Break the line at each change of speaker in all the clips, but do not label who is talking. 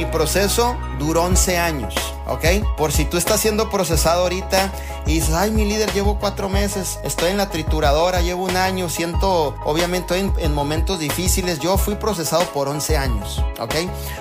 mi proceso duró 11 años, ¿ok? Por si tú estás siendo procesado ahorita y dices, ay, mi líder, llevo cuatro meses, estoy en la trituradora, llevo un año, siento, obviamente en, en momentos difíciles, yo fui procesado por 11 años, ¿ok?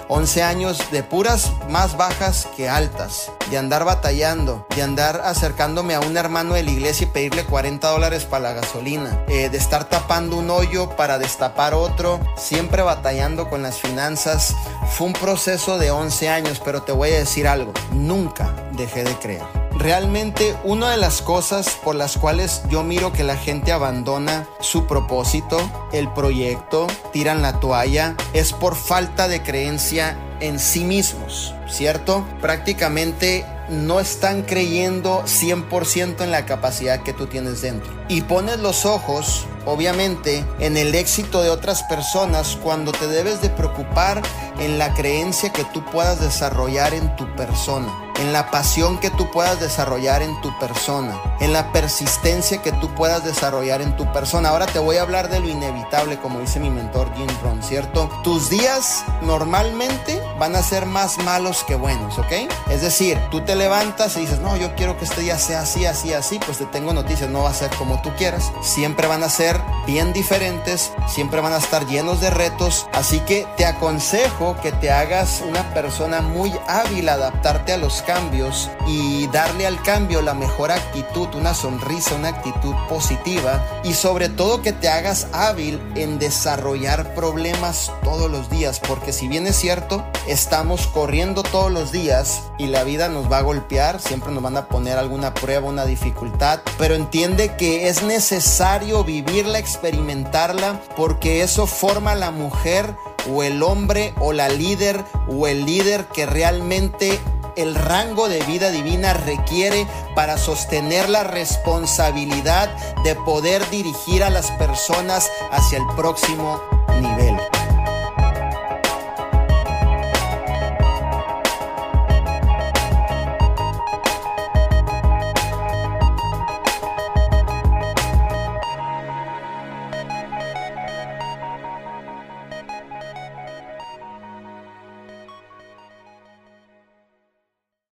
11 años de puras más bajas que altas, de andar batallando, de andar acercándome a un hermano de la iglesia y pedirle 40 dólares para la gasolina, eh, de estar tapando un hoyo para destapar otro, siempre batallando con las finanzas. Fue un proceso de 11 años, pero te voy a decir algo, nunca dejé de creer. Realmente una de las cosas por las cuales yo miro que la gente abandona su propósito, el proyecto, tiran la toalla, es por falta de creencia en sí mismos, ¿cierto? Prácticamente no están creyendo 100% en la capacidad que tú tienes dentro. Y pones los ojos, obviamente, en el éxito de otras personas cuando te debes de preocupar en la creencia que tú puedas desarrollar en tu persona en la pasión que tú puedas desarrollar en tu persona, en la persistencia que tú puedas desarrollar en tu persona. Ahora te voy a hablar de lo inevitable, como dice mi mentor Jim Ron, ¿cierto? Tus días normalmente van a ser más malos que buenos, ¿ok? Es decir, tú te levantas y dices, no, yo quiero que este día sea así, así, así, pues te tengo noticias, no va a ser como tú quieras. Siempre van a ser bien diferentes, siempre van a estar llenos de retos, así que te aconsejo que te hagas una persona muy hábil a adaptarte a los cambios y darle al cambio la mejor actitud, una sonrisa, una actitud positiva y sobre todo que te hagas hábil en desarrollar problemas todos los días, porque si bien es cierto, estamos corriendo todos los días y la vida nos va a golpear, siempre nos van a poner alguna prueba, una dificultad, pero entiende que es necesario vivirla, experimentarla, porque eso forma la mujer o el hombre o la líder o el líder que realmente el rango de vida divina requiere para sostener la responsabilidad de poder dirigir a las personas hacia el próximo nivel.